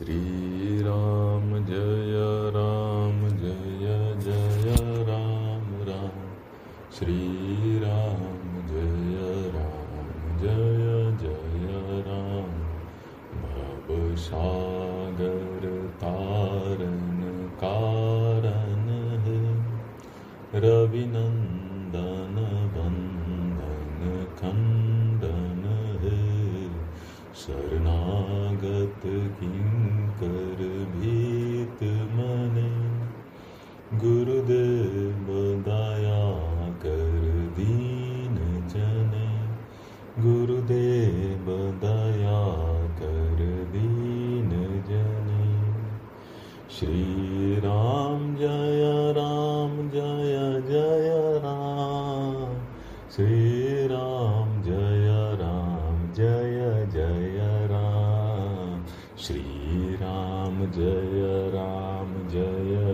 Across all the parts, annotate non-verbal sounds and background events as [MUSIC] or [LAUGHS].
श्रीराम जय राम, जय जय राम राम। श्रीराम जय राम, जय जय राम। भव सागर तारन कारण है। रविनंदन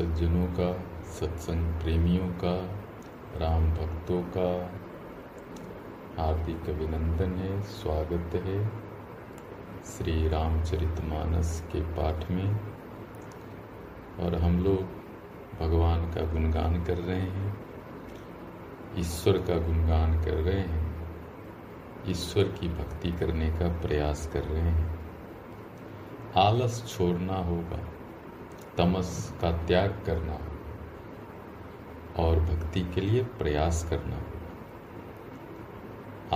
सज्जनों का, सत्संग प्रेमियों का, राम भक्तों का। हार्दिक अभिनंदन है, स्वागत है। श्री रामचरितमानस के पाठ में। और हम लोग भगवान का गुणगान कर रहे हैं। ईश्वर का गुणगान कर रहे हैं। ईश्वर की भक्ति करने का प्रयास कर रहे हैं। आलस छोड़ना होगा। तमस का त्याग करना और भक्ति के लिए प्रयास करना।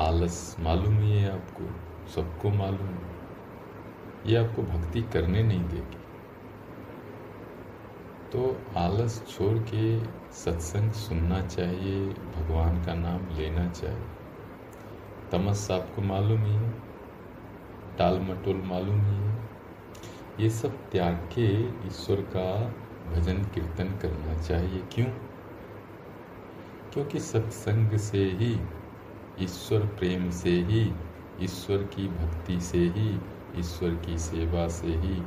आलस मालूम ही है आपको, सबको मालूम है। ये आपको भक्ति करने नहीं देगी। तो आलस छोड़ के सत्संग सुनना चाहिए, भगवान का नाम लेना चाहिए। तमस आपको मालूम ही है, टाल मटोल मालूम ही है। ये सब त्याग के ईश्वर का भजन कीर्तन करना चाहिए क्यों? क्योंकि सत्संग से ही, ईश्वर प्रेम से ही, ईश्वर की भक्ति से ही, ईश्वर की सेवा से ही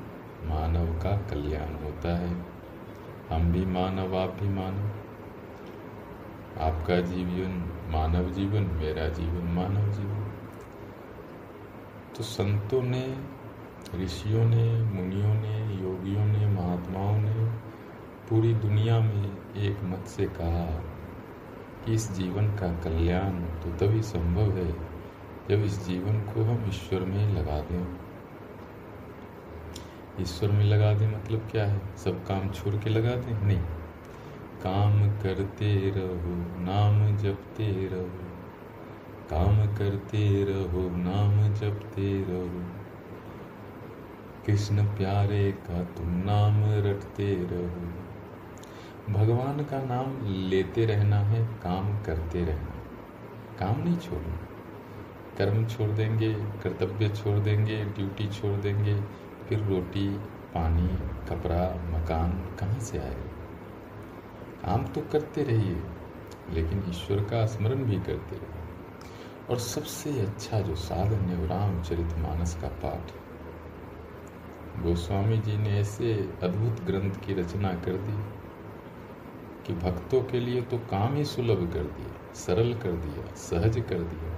मानव का कल्याण होता है। हम भी मानव, आप भी मानव। आपका जीवन मानव जीवन, मेरा जीवन मानव जीवन। तो संतों ने ऋषियों ने, मुनियों ने, योगियों ने, महात्माओं ने पूरी दुनिया में एक मत से कहा कि इस जीवन का कल्याण तो तभी संभव है जब इस जीवन को हम ईश्वर में लगा दें। ईश्वर में लगा दें मतलब क्या है? सब काम छोड़ के लगा दें? नहीं। काम करते रहो, नाम जपते रहो। काम करते रहो, नाम जपते रहो। कृष्ण प्यारे का तुम नाम रटते रहो। भगवान का नाम लेते रहना है, काम करते रहना काम नहीं छोड़ना। कर्म छोड़ देंगे, कर्तव्य छोड़ देंगे, ड्यूटी छोड़ देंगे, फिर रोटी, पानी, कपड़ा, मकान कहाँ से आएगा काम तो करते रहिए, लेकिन ईश्वर का स्मरण भी करते रहिए। और सबसे अच्छा जो साधन है रामचरित मानस का पाठ गोस्वामी जी ने ऐसे अद्भुत ग्रंथ की रचना कर दी कि भक्तों के लिए तो काम ही सुलभ कर दिया, सरल कर दिया, सहज कर दिया।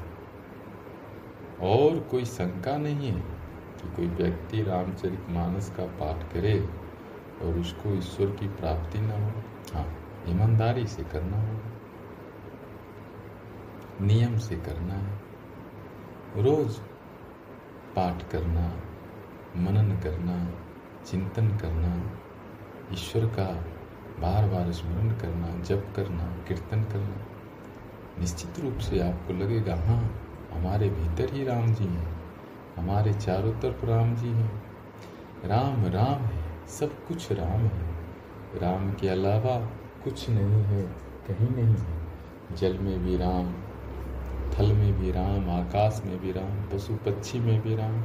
और कोई शंका नहीं है कि कोई व्यक्ति रामचरित मानस का पाठ करे और उसको ईश्वर की प्राप्ति न हो। हाँ ईमानदारी से करना हो। नियम से करना है। रोज पाठ करना मनन करना, चिंतन करना, ईश्वर का बार बार स्मरण करना, जप करना, कीर्तन करना। निश्चित रूप से आपको लगेगा हाँ हमारे भीतर ही राम जी हैं, हमारे चारों तरफ़ राम जी हैं। राम राम है, सब कुछ राम है। राम के अलावा कुछ नहीं है, कहीं नहीं है। जल में भी राम, थल में भी राम, आकाश में भी राम पशु पक्षी में भी राम।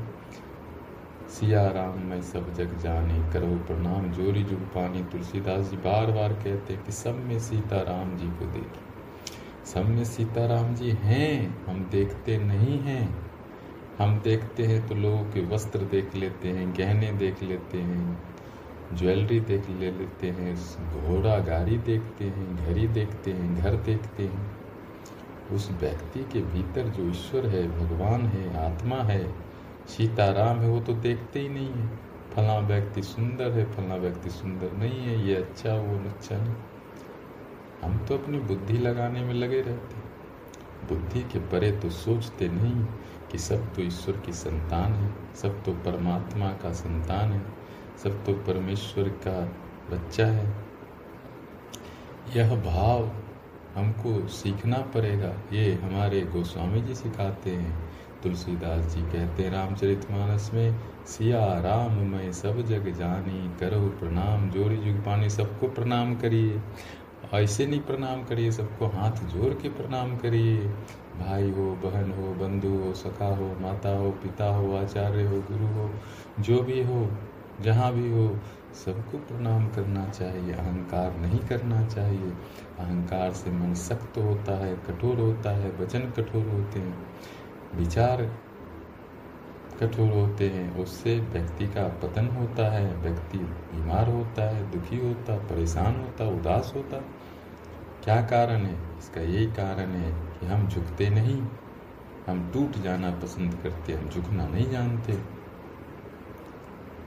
सिया राम, मैं सब जग जाने करो प्रणाम। जोरी जुग पानी तुलसीदास जी बार बार कहते कि सब में सीता राम जी को देखी। सब में सीता राम जी हैं, हम देखते नहीं हैं। हम देखते हैं तो लोगों के वस्त्र देख लेते हैं, गहने देख लेते हैं, ज्वेलरी देख ले लेते हैं, घोड़ा गाड़ी देखते हैं, घड़ी देखते हैं, घर देखते हैं। उस व्यक्ति के भीतर जो ईश्वर है, भगवान है, आत्मा है सीताराम है, वो तो देखते ही नहीं है। फला व्यक्ति सुंदर है, फला व्यक्ति सुंदर नहीं है, ये अच्छा वो अच्छा नहीं। हम तो अपनी बुद्धि लगाने में लगे रहते बुद्धि के परे तो सोचते नहीं कि सब तो ईश्वर की संतान है, सब तो परमात्मा का संतान है, सब तो परमेश्वर का बच्चा है। यह भाव हमको सीखना पड़ेगा, ये हमारे गोस्वामी जी सिखाते हैं। तुलसीदास जी कहते हैं रामचरित मानस में सिया राम मैं सब जग जानी, करो प्रणाम, जोड़ी जुग पानी सबको प्रणाम करिए। ऐसे नहीं प्रणाम करिए, सबको हाथ जोड़ के प्रणाम करिए। भाई हो, बहन हो, बंधु हो, सखा हो, माता हो, पिता हो, आचार्य हो, गुरु हो, जो भी हो, जहाँ भी हो, सबको प्रणाम करना चाहिए। अहंकार नहीं करना चाहिए। अहंकार से मन सख्त होता है, कठोर होता है, वचन कठोर होते हैं। विचार कठोर होते हैं, उससे व्यक्ति का पतन होता है, व्यक्ति बीमार होता है, दुखी होता, परेशान होता, उदास होता। क्या कारण है? इसका यही कारण है कि हम झुकते नहीं। हम टूट जाना पसंद करते, हम झुकना नहीं जानते।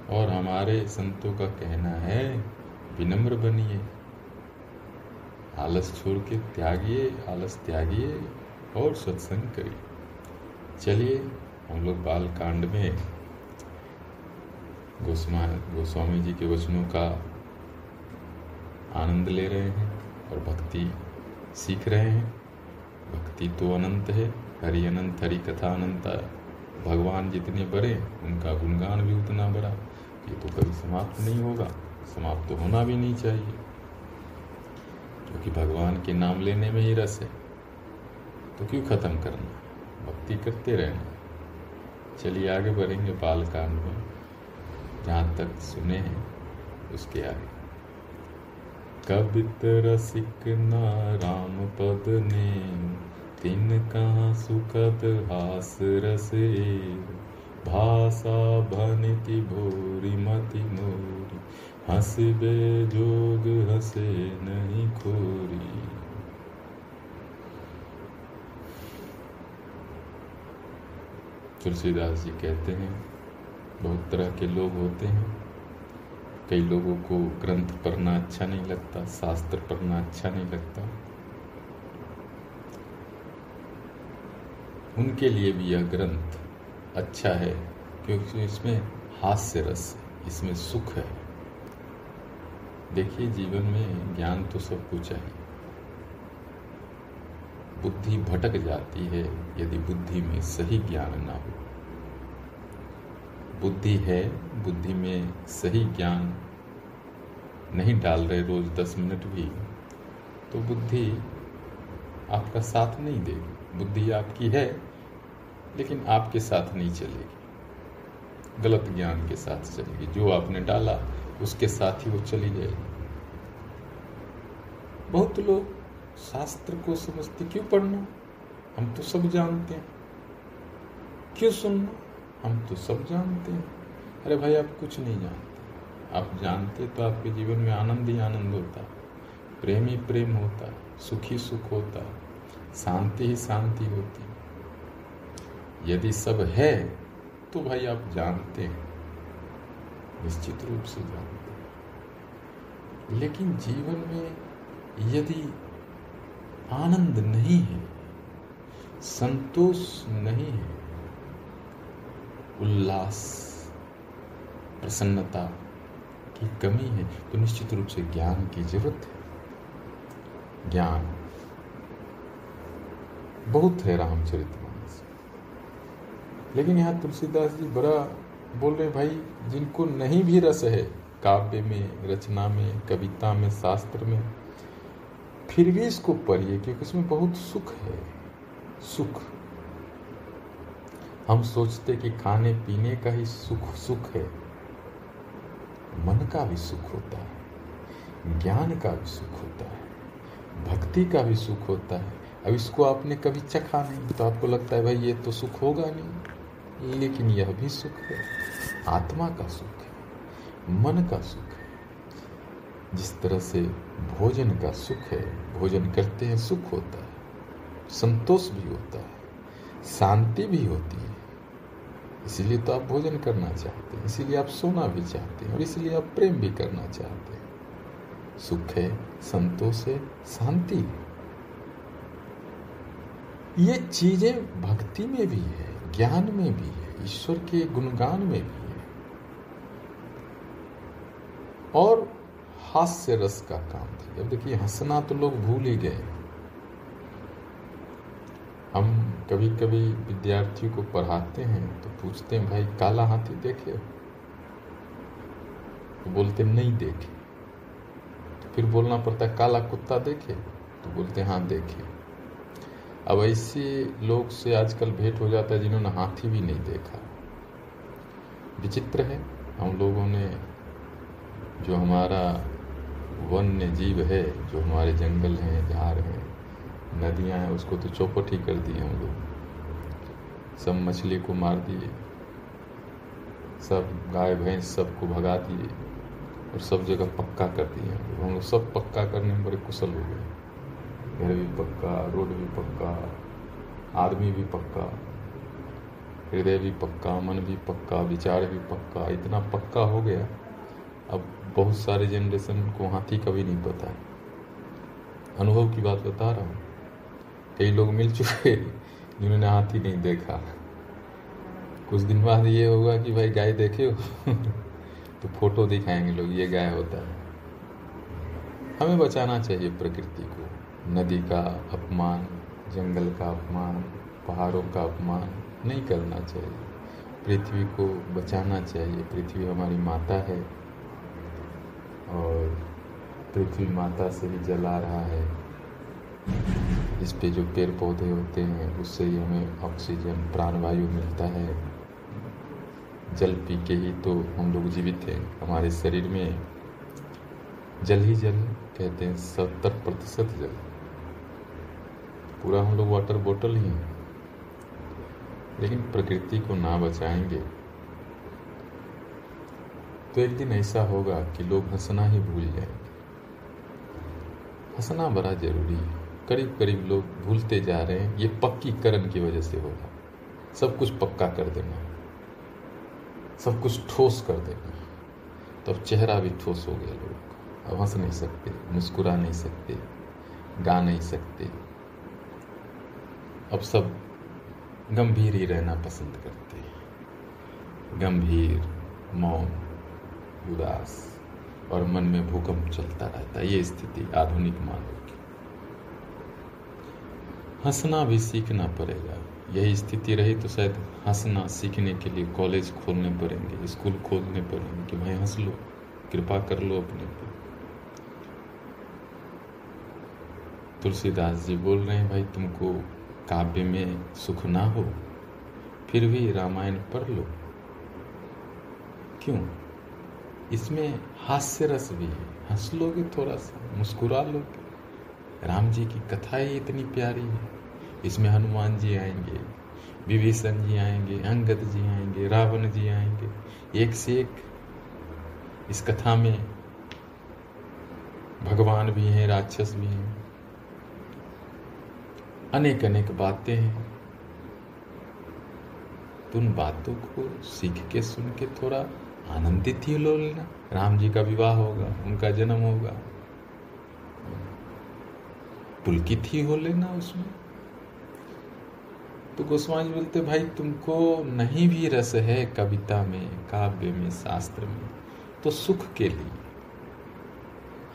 और हमारे संतों का कहना है, विनम्र बनिए। आलस छोड़ के त्यागिए, आलस त्यागिए और सत्संग करिए। चलिए, हम लोग बाल कांड में गोस्मा गोस्वामी जी के वचनों का आनंद ले रहे हैं और भक्ति सीख रहे हैं। भक्ति तो अनंत है, हरि अनंत, हरि कथा अनंत। भगवान जितने बड़े, उनका गुणगान भी उतना बड़ा। ये तो कभी समाप्त नहीं होगा, समाप्त तो होना भी नहीं चाहिए। क्योंकि भगवान के नाम लेने में ही रस है तो क्यों खत्म करना? भक्ति करते रहना। चलिए आगे बढ़ेंगे बाल कांड में। जहाँ तक सुने हैं, उसके आगे। कबित रसिक राम पद ने तिन कहाँ सुखद हास रसे। भाषा भनिति भोरी मति मोरी, हंसबे जोग हसे नहीं खोरी। तुलसीदास जी कहते हैं, बहुत तरह के लोग होते हैं। कई लोगों को ग्रंथ पढ़ना अच्छा नहीं लगता, शास्त्र पढ़ना अच्छा नहीं लगता। उनके लिए भी यह ग्रंथ अच्छा है, क्योंकि इसमें हास्य रस इसमें सुख है। देखिए, जीवन में ज्ञान तो सब कुछ है। बुद्धि भटक जाती है, यदि बुद्धि में सही ज्ञान ना हो। बुद्धि है, बुद्धि में सही ज्ञान नहीं डाल रहे रोज दस मिनट भी तो बुद्धि आपका साथ नहीं देगी। बुद्धि आपकी है, लेकिन आपके साथ नहीं चलेगी। गलत ज्ञान के साथ चलेगी। जो आपने डाला, उसके साथ ही वो चली जाएगी बहुत लोग शास्त्र को समझते क्यों पढ़ना? हम तो सब जानते हैं। क्यों सुनना? हम तो सब जानते हैं। अरे भाई, आप कुछ नहीं जानते। आप जानते तो आपके जीवन में आनंद ही आनंद होता। प्रेम ही प्रेम होता, सुखी सुख होता, शांति ही शांति होती। यदि सब है तो भाई आप जानते हैं। निश्चित रूप से जानते हैं। लेकिन जीवन में यदि आनंद नहीं है, संतोष नहीं है, उल्लास, प्रसन्नता की कमी है। तो निश्चित रूप से ज्ञान की ज़रूरत है। ज्ञान बहुत है रामचरित मानस लेकिन यहाँ तुलसीदास जी बड़ा बोल रहे भाई, जिनको नहीं भी रस है, काव्य में, रचना में, कविता में, शास्त्र में फिर भी इसको पढ़िए, क्योंकि इसमें बहुत सुख है। सुख। हम सोचते कि खाने पीने का ही सुख सुख है। मन का भी सुख होता है, ज्ञान का भी सुख होता है, भक्ति का भी सुख होता है। अब इसको आपने कभी चखा नहीं तो आपको लगता है, भाई, ये तो सुख होगा नहीं। लेकिन यह भी सुख है। आत्मा का सुख है, मन का सुख जिस तरह से भोजन का सुख है, भोजन करते हैं, सुख होता है, संतोष भी होता है, शांति भी होती है। इसीलिए तो आप भोजन करना चाहते हैं, इसीलिए आप सोना भी चाहते हैं और इसीलिए आप प्रेम भी करना चाहते हैं। सुख है, संतोष है, शांति ये चीज़ें भक्ति में भी है, ज्ञान में भी है, ईश्वर के गुणगान में भी है। और हास्य रस का काम था। अब देखिए हंसना तो लोग भूल ही गए। हम कभी कभी विद्यार्थियों को पढ़ाते हैं तो पूछते हैं, भाई, काला हाथी देखे तो बोलते नहीं देखे। तो फिर बोलना पड़ता है, काला कुत्ता देखे? तो बोलते हाँ देखे। अब ऐसे लोग से आजकल भेंट हो जाता है जिन्होंने हाथी भी नहीं देखा। विचित्र है। हम लोगों ने जो हमारा वन्य जीव है, जो हमारे जंगल हैं, झाड़ हैं, नदियाँ हैं, उसको तो चौपट ही कर दिए हम लोग। सब मछली को मार दिए। सब गाय, भैंस सबको भगा दिए और सब जगह पक्का कर दिए हम लोग। हम लोग सब पक्का करने में बड़े कुशल हो गए। घर भी पक्का, रोड भी पक्का, आदमी भी पक्का, हृदय भी पक्का, मन भी पक्का, विचार भी पक्का, इतना पक्का हो गया बहुत सारे जनरेशन को हाथी का भी नहीं पता। है अनुभव की बात बता रहा हूँ। कई लोग मिल चुके जिन्होंने हाथी नहीं देखा। कुछ दिन बाद ये होगा कि भाई गाय देखे हो। [LAUGHS] तो फ़ोटो दिखाएँगे लोग, ये गाय होता है। हमें बचाना चाहिए प्रकृति को। नदी का अपमान, जंगल का अपमान, पहाड़ों का अपमान नहीं करना चाहिए। पृथ्वी को बचाना चाहिए। पृथ्वी हमारी माता है। और पृथ्वी माता से ही जल आ रहा है। इस पे जो पेड़ पौधे होते हैं, उससे ही हमें ऑक्सीजन, प्राणवायु मिलता है। जल पी के ही तो हम लोग जीवित हैं। हमारे शरीर में जल ही जल कहते हैं सत्तर प्रतिशत जल। पूरा हम लोग वाटर बोतल ही हैं। लेकिन प्रकृति को ना बचाएँगे। तो एक दिन ऐसा होगा कि लोग हंसना ही भूल जाएँगे। हंसना बड़ा ज़रूरी है। करीब करीब लोग भूलते जा रहे हैं। ये पक्कीकरण की वजह से होगा। सब कुछ पक्का कर देना सब कुछ ठोस कर देना तो अब चेहरा भी ठोस हो गया लोग अब हंस नहीं सकते, मुस्कुरा नहीं सकते, गा नहीं सकते। अब सब गंभीर ही रहना पसंद करते हैं। गंभीर, मौन उदास और मन में भूकंप चलता रहता है। ये स्थिति आधुनिक मानव की। हंसना भी सीखना पड़ेगा। यही स्थिति रही तो शायद हंसना सीखने के लिए कॉलेज खोलने पड़ेंगे, स्कूल खोलने पड़ेंगे कि भाई हंस लो, कृपा कर लो अपने पर तुलसीदास जी बोल रहे हैं, भाई तुमको काव्य में सुख ना हो, फिर भी रामायण पढ़ लो। क्यों? इसमें हास्य रस भी है। हंस लोगे थोड़ा सा मुस्कुरा लोगे राम जी की कथा ही इतनी प्यारी है। इसमें हनुमान जी आएँगे, विभीषण जी आएँगे, अंगद जी आएँगे, रावण जी आएँगे। एक से एक इस कथा में भगवान भी हैं, राक्षस भी हैं। अनेक अनेक बातें हैं। तो उन बातों को सीख के सुन के थोड़ा आनंदित ही लो लेना राम जी का विवाह होगा, उनका जन्म होगा। पुलकित ही हो लेना उसमें। तो गोस्वामी बोलते, भाई, तुमको नहीं भी रस है कविता में, काव्य में, शास्त्र में तो सुख के लिए,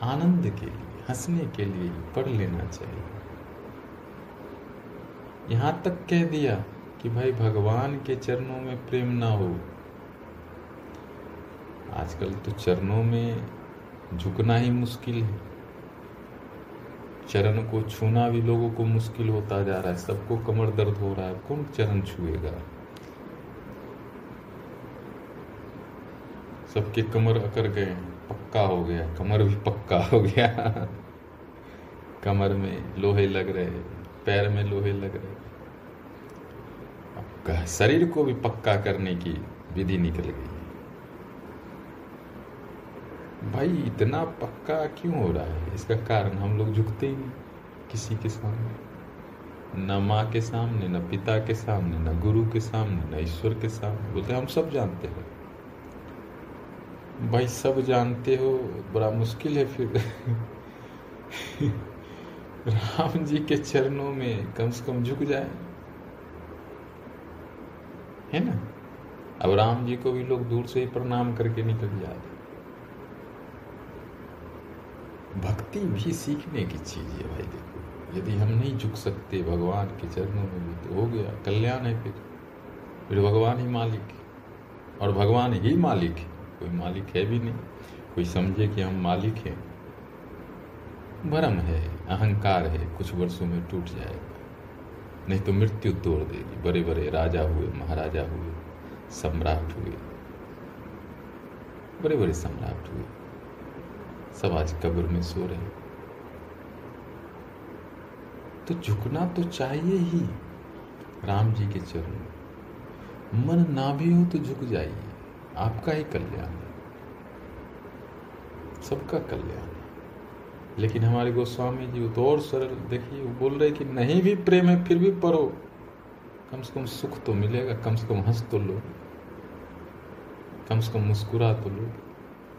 आनंद के लिए, हंसने के लिए पढ़ लेना चाहिए। यहाँ तक कह दिया कि भाई, भगवान के चरणों में प्रेम ना हो आजकल तो चरणों में झुकना ही मुश्किल है। चरण को छूना भी लोगों को मुश्किल होता जा रहा है। सबको कमर दर्द हो रहा है। कौन चरण छुएगा? सबके कमर अकर गए पक्का हो गया। कमर भी पक्का हो गया। कमर में लोहे लग रहे पैर में लोहे लग रहे शरीर को भी पक्का करने की विधि निकल गई। भाई, इतना पक्का क्यों हो रहा है? इसका कारण हम लोग झुकते ही नहीं, किसी के सामने। न माँ के सामने, न पिता के सामने, न गुरु के सामने, न ईश्वर के सामने। बोलते हम सब जानते हैं। भाई, सब जानते हो, बड़ा मुश्किल है फिर। [LAUGHS] राम जी के चरणों में कम से कम झुक जाए। है ना? अब राम जी को भी लोग दूर से ही प्रणाम करके निकल जाते भक्ति भी सीखने की चीज़ है भाई देखो। यदि हम नहीं झुक सकते भगवान के चरणों में भी तो हो गया, कल्याण है फिर। फिर भगवान ही मालिक और भगवान ही मालिक है। कोई मालिक है भी नहीं। कोई समझे कि हम मालिक हैं। भरम है, अहंकार है, कुछ वर्षों में टूट जाएगा। नहीं तो मृत्यु तोड़ देगी। बड़े बड़े राजा हुए, महाराजा हुए, सम्राट हुए। बड़े बड़े सम्राट हुए। सब आज कब्र में सो रहे तो झुकना तो चाहिए ही, राम जी के चरण मन ना भी हो तो झुक जाइए, आपका ही कल्याण है। सबका कल्याण है। लेकिन हमारे गोस्वामी जी वो तो और सरल, देखिए, वो बोल रहे कि नहीं भी प्रेम है, फिर भी पढ़ो कम से कम सुख तो मिलेगा, कम से कम हंस तो लो। कम से कम मुस्कुरा तो लो।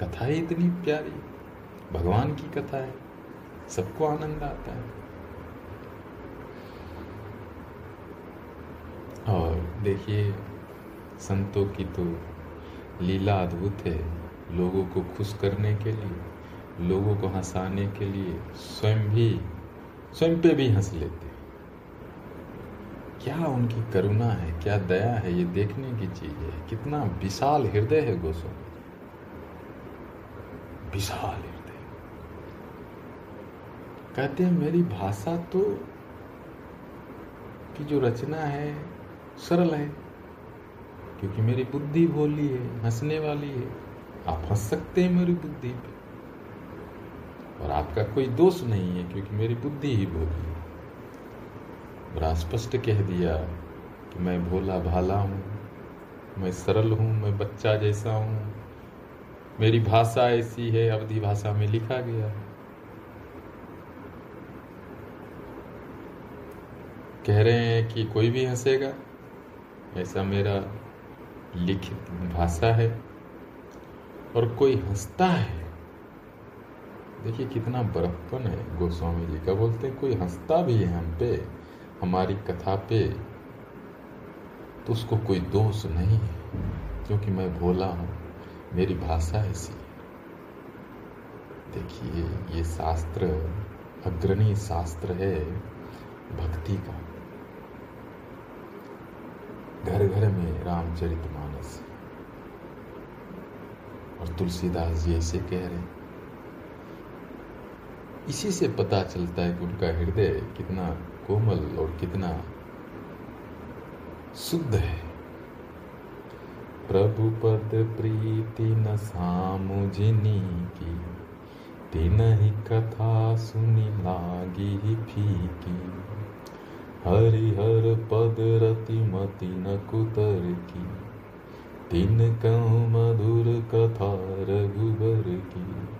कथा ही इतनी प्यारी। भगवान की कथा है, सबको आनंद आता है। और देखिए, संतों की तो लीला अद्भुत है, लोगों को खुश करने के लिए, लोगों को हंसाने के लिए, स्वयं भी, स्वयं पे भी हंस लेते क्या उनकी करुणा है, क्या दया है, ये देखने की चीज़ है। कितना विशाल हृदय है गोस्वामी विशाल कहते हैं, मेरी भाषा तो की जो रचना है, सरल है, क्योंकि मेरी बुद्धि भोली है, हंसने वाली है। आप हंस सकते हैं मेरी बुद्धि पे, और आपका कोई दोष नहीं है, क्योंकि मेरी बुद्धि ही भोली है। बड़ा स्पष्ट कह दिया कि मैं भोला भाला हूँ, मैं सरल हूँ, मैं बच्चा जैसा हूँ। मेरी भाषा ऐसी है, अवधि भाषा में लिखा गया। है कह रहे हैं कि कोई भी हंसेगा, ऐसा मेरा लिखित भाषा है। और कोई हंसता है, देखिए कितना बरफपन है, गोस्वामी जी का बोलते हैं, कोई हंसता भी है हम पे, हमारी कथा पे तो उसको कोई दोष नहीं है, क्योंकि मैं भोला हूँ, मेरी भाषा ऐसी देखिए, ये शास्त्र, अग्रणी शास्त्र है, भक्ति का। घर घर में रामचरित मानस। और तुलसीदास जी ऐसे कह रहे इसी से पता चलता है कि उनका हृदय कितना कोमल और कितना शुद्ध है। प्रभु पद प्रीति न सामुझनी की तीन ही कथा सुनी लागी ही फीकी। हरिहर पद रति मति न कुतर की। तीन कहूँ मधुर कथा रघुबर की।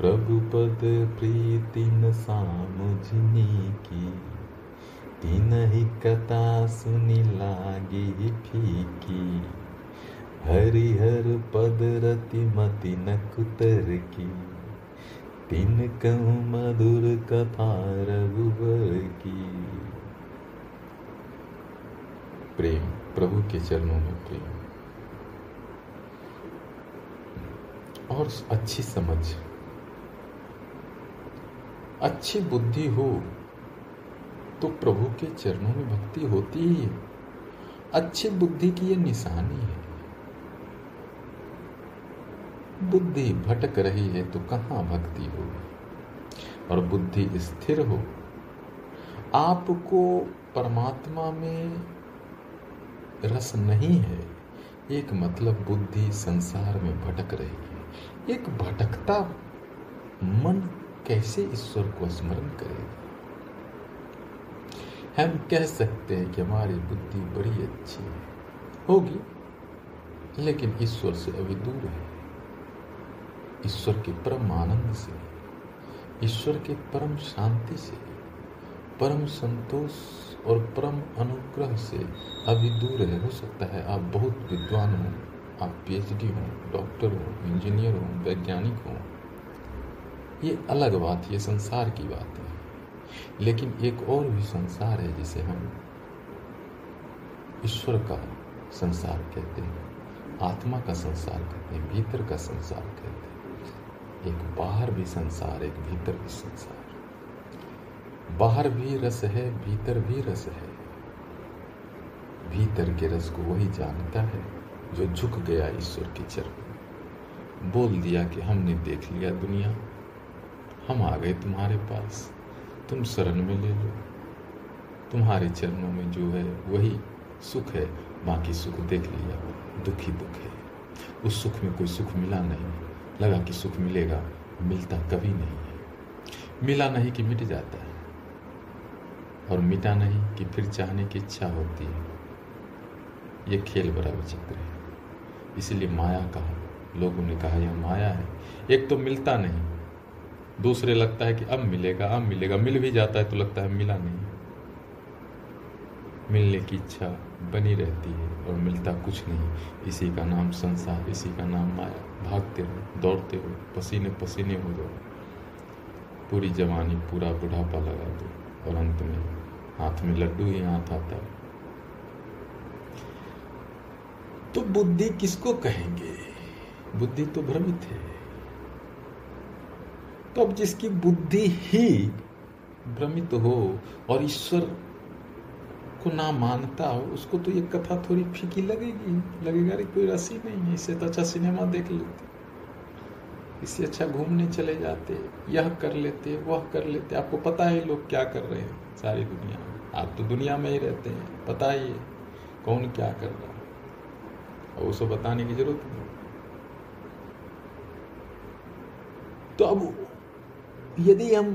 प्रभु पद प्रीति न सामुझनी की तीन ही कथा सुनी लागी फीकी। हरिहर पद रति मति न कुतर की। तीन कहूँ मधुर कथा रघुबर की। प्रेम, प्रभु के चरणों में प्रेम। और अच्छी समझ। अच्छी बुद्धि हो तो प्रभु के चरणों में भक्ति होती ही है। अच्छी बुद्धि की यह निशानी है। बुद्धि भटक रही है तो कहाँ भक्ति होगी? और बुद्धि स्थिर हो, आपको परमात्मा में रस नहीं है। एक मतलब बुद्धि संसार में भटक रही है। एक भटकता मन कैसे ईश्वर को स्मरण करेगा हम कह सकते हैं कि हमारी बुद्धि बड़ी अच्छी है। होगी, लेकिन ईश्वर से अभी दूर है। ईश्वर के परम आनंद से, ईश्वर के परम शांति से, परम संतोष और परम अनुग्रह से अभी दूर है। हो सकता है आप बहुत विद्वान हो, आप पीएचडी हो डॉक्टर हो इंजीनियर हो, वैज्ञानिक हो। ये अलग बात, ये संसार की बात है। लेकिन एक और भी संसार है जिसे हम ईश्वर का संसार कहते हैं, आत्मा का संसार कहते हैं, भीतर का संसार कहते हैं। एक बाहर भी संसार, एक भीतर भी संसार। बाहर भी रस है, भीतर भी रस है। भीतर के रस को वही जानता है जो झुक गया ईश्वर के चरण बोल दिया कि हमने देख लिया दुनिया। हम आ गए तुम्हारे पास। तुम शरण में ले लो। तुम्हारे चरणों में जो है, वही सुख है। बाकी सुख देख लिया, दुखी दुख है। उस सुख में कोई सुख मिला नहीं। लगा कि सुख मिलेगा, मिलता कभी नहीं है। मिला नहीं कि मिट जाता है। और मिटा नहीं कि फिर चाहने की इच्छा होती है। ये खेल बड़ा विचित्र है। इसलिए माया कहा लोगों ने कहा, यह माया है। एक तो मिलता नहीं। दूसरे लगता है कि अब मिलेगा अब मिलेगा। मिल भी जाता है तो लगता है मिला नहीं। मिलने की इच्छा बनी रहती है और मिलता कुछ नहीं। इसी का नाम संसार, इसी का नाम माया। भागते हो, दौड़ते हो पसीने पसीने हो जाओ। पूरी जवानी पूरा बुढ़ापा लगा दो। और अंत में। हाथ में लड्डू ही हाथ आता है। तो बुद्धि किसको कहेंगे? बुद्धि तो भ्रमित है। तो अब जिसकी बुद्धि ही भ्रमित हो और ईश्वर को ना मानता हो उसको तो ये कथा थोड़ी फीकी लगेगी। लगेगा रे कोई रसी नहीं है इससे तो अच्छा सिनेमा देख लेते इससे अच्छा घूमने चले जाते, यह कर लेते, वह कर लेते। आपको पता है लोग क्या कर रहे हैं सारी दुनिया में। आप तो दुनिया में ही रहते हैं, पता ही है कौन क्या कर रहा है। और उसको बताने की ज़रूरत नहीं। तो अब यदि हम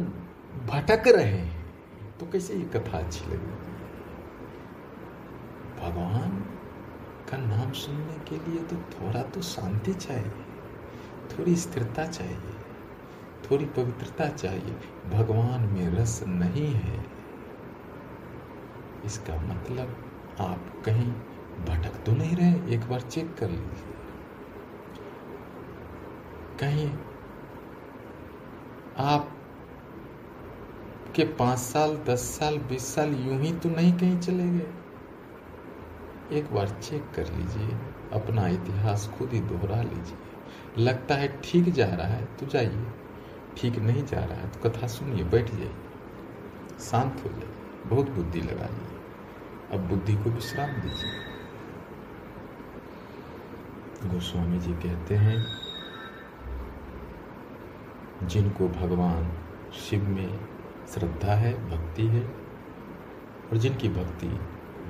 भटक रहे हैं तो कैसे ये कथा अच्छी लगेगी? भगवान का नाम सुनने के लिए तो थोड़ा तो शांति चाहिए। थोड़ी स्थिरता चाहिए, थोड़ी पवित्रता चाहिए। भगवान में रस नहीं है। इसका मतलब आप कहीं भटक तो नहीं रहे, एक बार चेक कर लीजिए। कहीं आप के पाँच साल, दस साल, बीस साल यूँ ही तो नहीं कहीं चले गए? एक बार चेक कर लीजिए, अपना इतिहास खुद ही दोहरा लीजिए। लगता है ठीक जा रहा है तो जाइए। ठीक नहीं जा रहा है तो कथा सुनिए, बैठ जाइए। शांत हो जाइए, बहुत बुद्धि लगाइए। अब बुद्धि को विश्राम दीजिए। गोस्वामी जी कहते हैं, जिनको भगवान शिव में श्रद्धा है, भक्ति है, और जिनकी भक्ति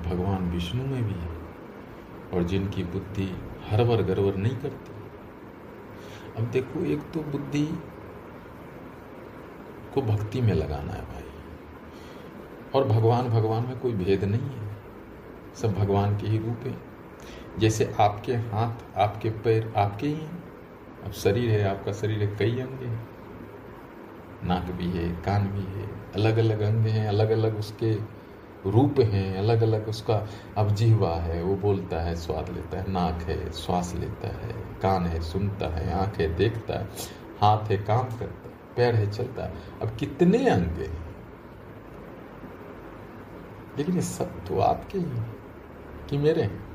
भगवान विष्णु में भी है, और जिनकी बुद्धि हरवर गरवर नहीं करती अब देखो, एक तो बुद्धि को भक्ति में लगाना है भाई। और भगवान भगवान में कोई भेद नहीं है। सब भगवान के ही रूप हैं। जैसे आपके हाथ, आपके पैर आपके ही हैं। अब शरीर है, आपका शरीर है, कई अंग हैं। नाक भी है, कान भी है अलग अलग अंग हैं अलग अलग उसके रूप हैं अलग अलग उसका अब जिहवा है, वो बोलता है, स्वाद लेता है, नाक है, श्वास लेता है, कान है, सुनता है, आँख है देखता है, हाथ है, काम करता है, पैर है, चलता है। अब कितने अंग हैं? लेकिन ये सब तो आपके ही कि मेरे हैं।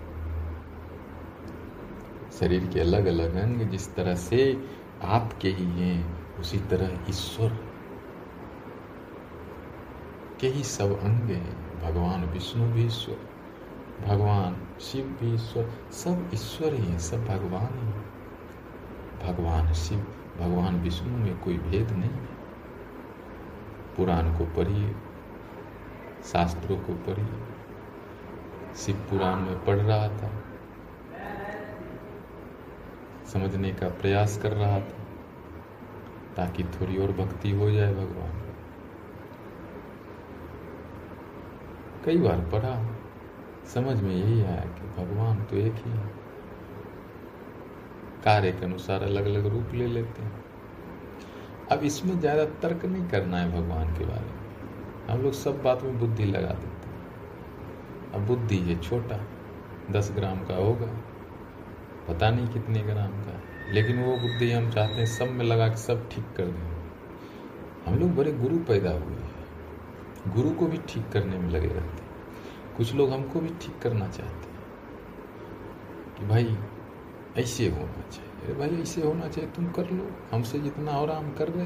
शरीर के अलग अलग अंग जिस तरह से आपके ही हैं, उसी तरह ईश्वर के ही सब अंग हैं। भगवान विष्णु भी ईश्वर भगवान शिव भी ईश्वर सब ईश्वर ही है, सब भगवान ही। भगवान शिव, भगवान विष्णु में कोई भेद नहीं है। पुराण को पढ़िए, शास्त्रों को पढ़िए। शिव पुराण में पढ़ रहा था, समझने का प्रयास कर रहा था, ताकि थोड़ी और भक्ति हो जाए भगवान। कई बार पढ़ा, समझ में यही आया कि भगवान तो एक ही है। कार्य के अनुसार अलग अलग रूप ले लेते हैं। अब इसमें ज़्यादा तर्क नहीं करना है भगवान के बारे में। हम लोग सब बात में बुद्धि लगा देते हैं। अब बुद्धि ये छोटा, दस ग्राम का होगा, पता नहीं कितने ग्राम का लेकिन वो बुद्धि हम चाहते हैं सब में लगा के सब ठीक कर दें। हम लोग बड़े गुरु पैदा हुए। गुरु को भी ठीक करने में लगे रहते कुछ लोग हमको भी ठीक करना चाहते हैं कि भाई, ऐसे होना चाहिए। अरे भाई, ऐसे होना चाहिए, तुम कर लो। हमसे जितना हो रहा [LAUGHS] हम कर रहे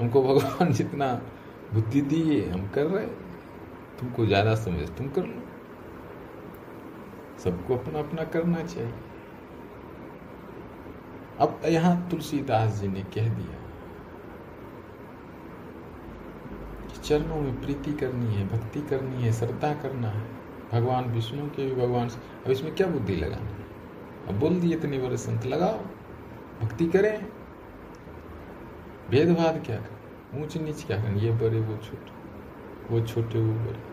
हमको भगवान जितना बुद्धि दी है हम कर रहे तुमको ज़्यादा समझ, तुम कर लो। सबको अपना अपना करना चाहिए। अब यहाँ तुलसीदास जी ने कह दिया चरणों में प्रीति करनी है, भक्ति करनी है, श्रद्धा करना है। भगवान विष्णु के भी भगवान अब इसमें क्या बुद्धि लगानी है? अब बोल दिए इतने बड़े संत, लगाओ, भक्ति करें। भेदभाव क्या कर? ऊंच नीच क्या करें? ये बड़े, वो छोटे। वो छोटे, वो बड़े।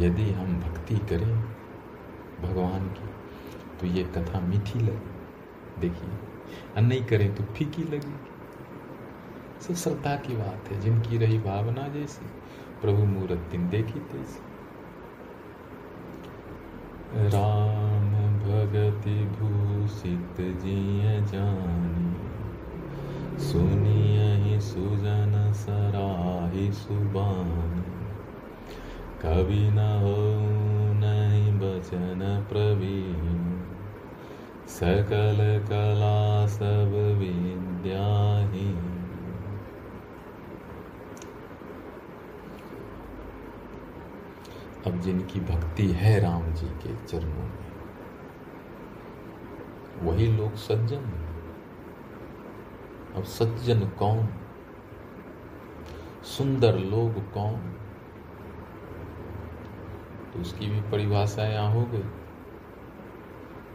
यदि हम भक्ति करें भगवान की तो ये कथा मीठी लगे देखिए, और नहीं करें तो फीकी लगेगी। सब श्रद्धा की बात है, जिनकी रही भावना जैसी। प्रभु मूर्त दिन देखी तैसी। राम भगति भूषित जिय जानी, सुनिय सुजन सराही सुबानी। कवि न हो, नहीं बचन प्रवीण। सकल कला सब विद्याहीन अब जिनकी भक्ति है राम जी के चरणों में, वही लोग सज्जन अब सज्जन कौन? सुंदर लोग कौन? तो उसकी भी परिभाषा यहाँ हो गई।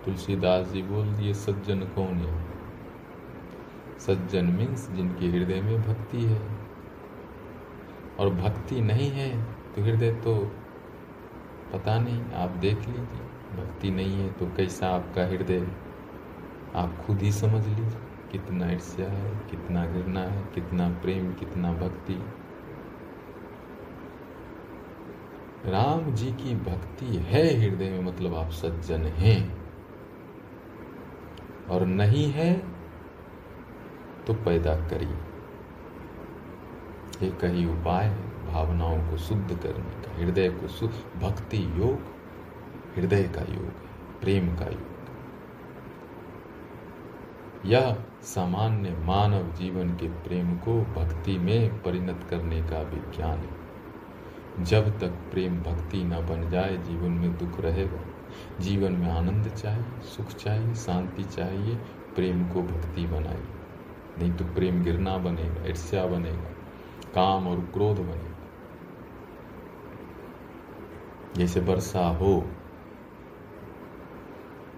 तुलसीदास जी बोल दिए, सज्जन कौन है? सज्जन मीन्स जिनके हृदय में भक्ति है। और भक्ति नहीं है तो हृदय तो पता नहीं, आप देख लीजिए। भक्ति नहीं है तो कैसा आपका हृदय आप खुद ही समझ लीजिए, कितना ईर्ष्या है, कितना घृणा है, कितना प्रेम, कितना भक्ति। राम जी की भक्ति है हृदय में मतलब आप सज्जन हैं। और नहीं है तो पैदा करिए। एक ही उपाय है। भावनाओं को शुद्ध करने का, हृदय को भक्ति योग, हृदय का योग, प्रेम का योग। यह सामान्य मानव जीवन के प्रेम को भक्ति में परिणत करने का विज्ञान है। जब तक प्रेम भक्ति न बन जाए, जीवन में दुख रहेगा। जीवन में आनंद चाहिए, सुख चाहिए, शांति चाहिए, प्रेम को भक्ति बनाइए नहीं तो प्रेम गिरना बनेगा, ईर्ष्या बनेगा, काम और क्रोध बनेगा। जैसे वर्षा हो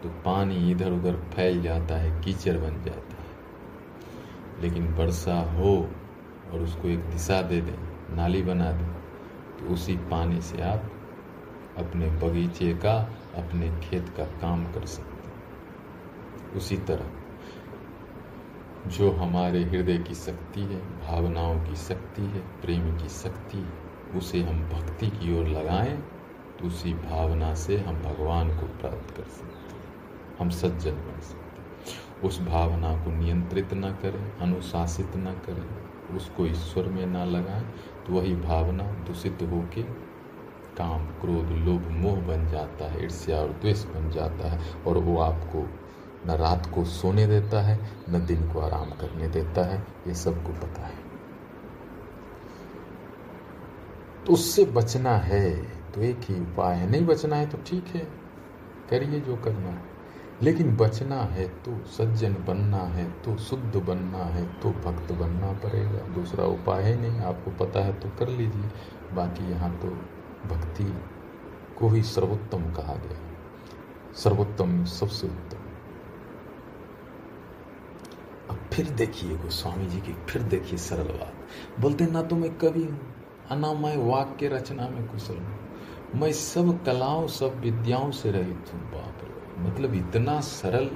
तो पानी इधर उधर फैल जाता है, कीचड़ बन जाता है। लेकिन वर्षा हो और उसको एक दिशा दे दें, नाली बना दें तो उसी पानी से आप अपने बगीचे का, अपने खेत का काम कर सकते हैं। उसी तरह, जो हमारे हृदय की शक्ति है, भावनाओं की शक्ति है, प्रेम की शक्ति है, उसे हम भक्ति की ओर लगाएँ तो उसी भावना से हम भगवान को प्राप्त कर सकते हैं। हम सज्जन बन सकते उस भावना को नियंत्रित न करें, अनुशासित न करें, उसको ईश्वर में ना लगाएँ तो वही भावना दूषित होके काम, क्रोध, लोभ, मोह बन जाता है, ईर्ष्या और द्वेष बन जाता है, और वो आपको न रात को सोने देता है, न दिन को आराम करने देता है, ये सबको पता है। तो उससे बचना है। तो एक ही उपाय है। नहीं बचना है तो ठीक है, करिए जो करना है। लेकिन बचना है तो सज्जन बनना है तो शुद्ध बनना है तो भक्त बनना पड़ेगा। दूसरा उपाय है नहीं, आपको पता है तो कर लीजिए। बाकी यहाँ तो भक्ति को ही सर्वोत्तम कहा गया सर्वोत्तम सबसे उत्तम। अब फिर देखिए गोस्वामी जी की, फिर देखिए सरल बात बोलते ना तो मैं कवि हूँ अना मैं वाक्य रचना में कुशल हूँ। मैं सब कलाओं, सब विद्याओं से रहित हूँ, बाप रे। मतलब इतना सरल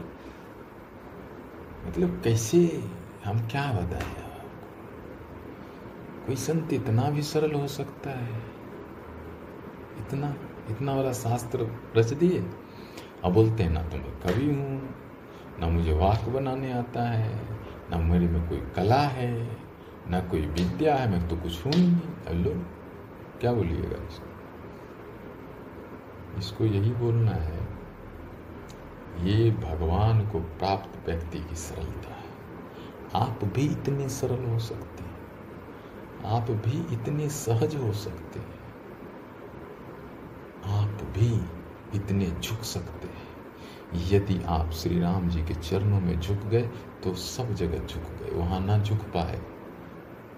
मतलब कैसे हम क्या बताएँ कोई संत इतना भी सरल हो सकता है? इतना इतना वाला शास्त्र रच दिए। अब बोलते हैं, ना तो मैं कवि हूँ, ना मुझे वाक बनाने आता है, ना मेरे में कोई कला है, ना कोई विद्या है, मैं तो कुछ हूँ ही नहीं। हेलो, क्या बोलिएगा इसको इसको यही बोलना है, ये भगवान को प्राप्त व्यक्ति की सरलता है। आप भी इतने सरल हो सकते हैं। आप भी इतने सहज हो सकते हैं। आप भी इतने झुक सकते हैं। यदि आप श्री राम जी के चरणों में झुक गए तो सब जगह झुक गए। वहाँ ना झुक पाए,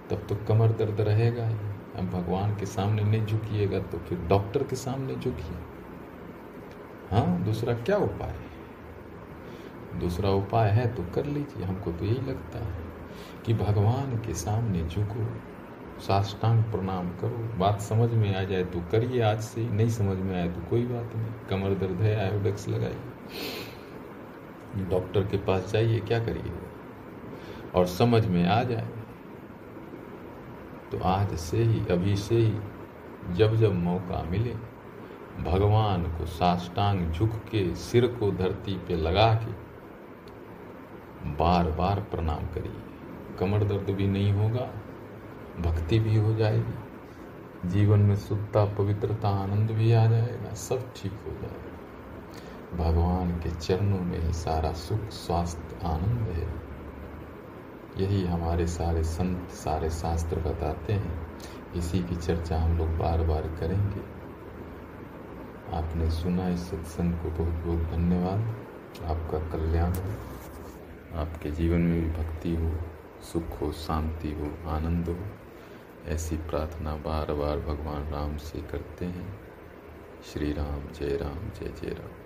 तब तो कमर दर्द रहेगा ही। अब भगवान के सामने नहीं झुकिएगा तो फिर डॉक्टर के सामने झुकिए। हाँ दूसरा क्या उपाय है? दूसरा उपाय है तो कर लीजिए, हमको तो यही लगता है कि भगवान के सामने झुको, साष्टांग प्रणाम करो। बात समझ में आ जाए तो करिए आज से, नहीं समझ में आए तो कोई बात नहीं। कमर दर्द है, आयोडेक्स लगाइए। डॉक्टर के पास जाइए, क्या करिए? और समझ में आ जाए तो आज से ही, अभी से ही, जब जब मौका मिले भगवान को साष्टांग झुक के सिर को धरती पे लगा के बार बार प्रणाम करिए। कमर दर्द भी नहीं होगा, भक्ति भी हो जाएगी, जीवन में शुद्धता पवित्रता, आनंद भी आ जाएगा, सब ठीक हो जाएगा। भगवान के चरणों में ही सारा सुख, स्वास्थ्य, आनंद है। यही हमारे सारे संत, सारे शास्त्र बताते हैं। इसी की चर्चा हम लोग बार बार करेंगे। आपने सुना इस सत्संग को बहुत बहुत धन्यवाद। आपका कल्याण हो, आपके जीवन में भी भक्ति हो, सुख हो, शांति हो, आनंद हो। ऐसी प्रार्थना बार बार भगवान राम से करते हैं। श्री राम, जय राम, जय जय राम।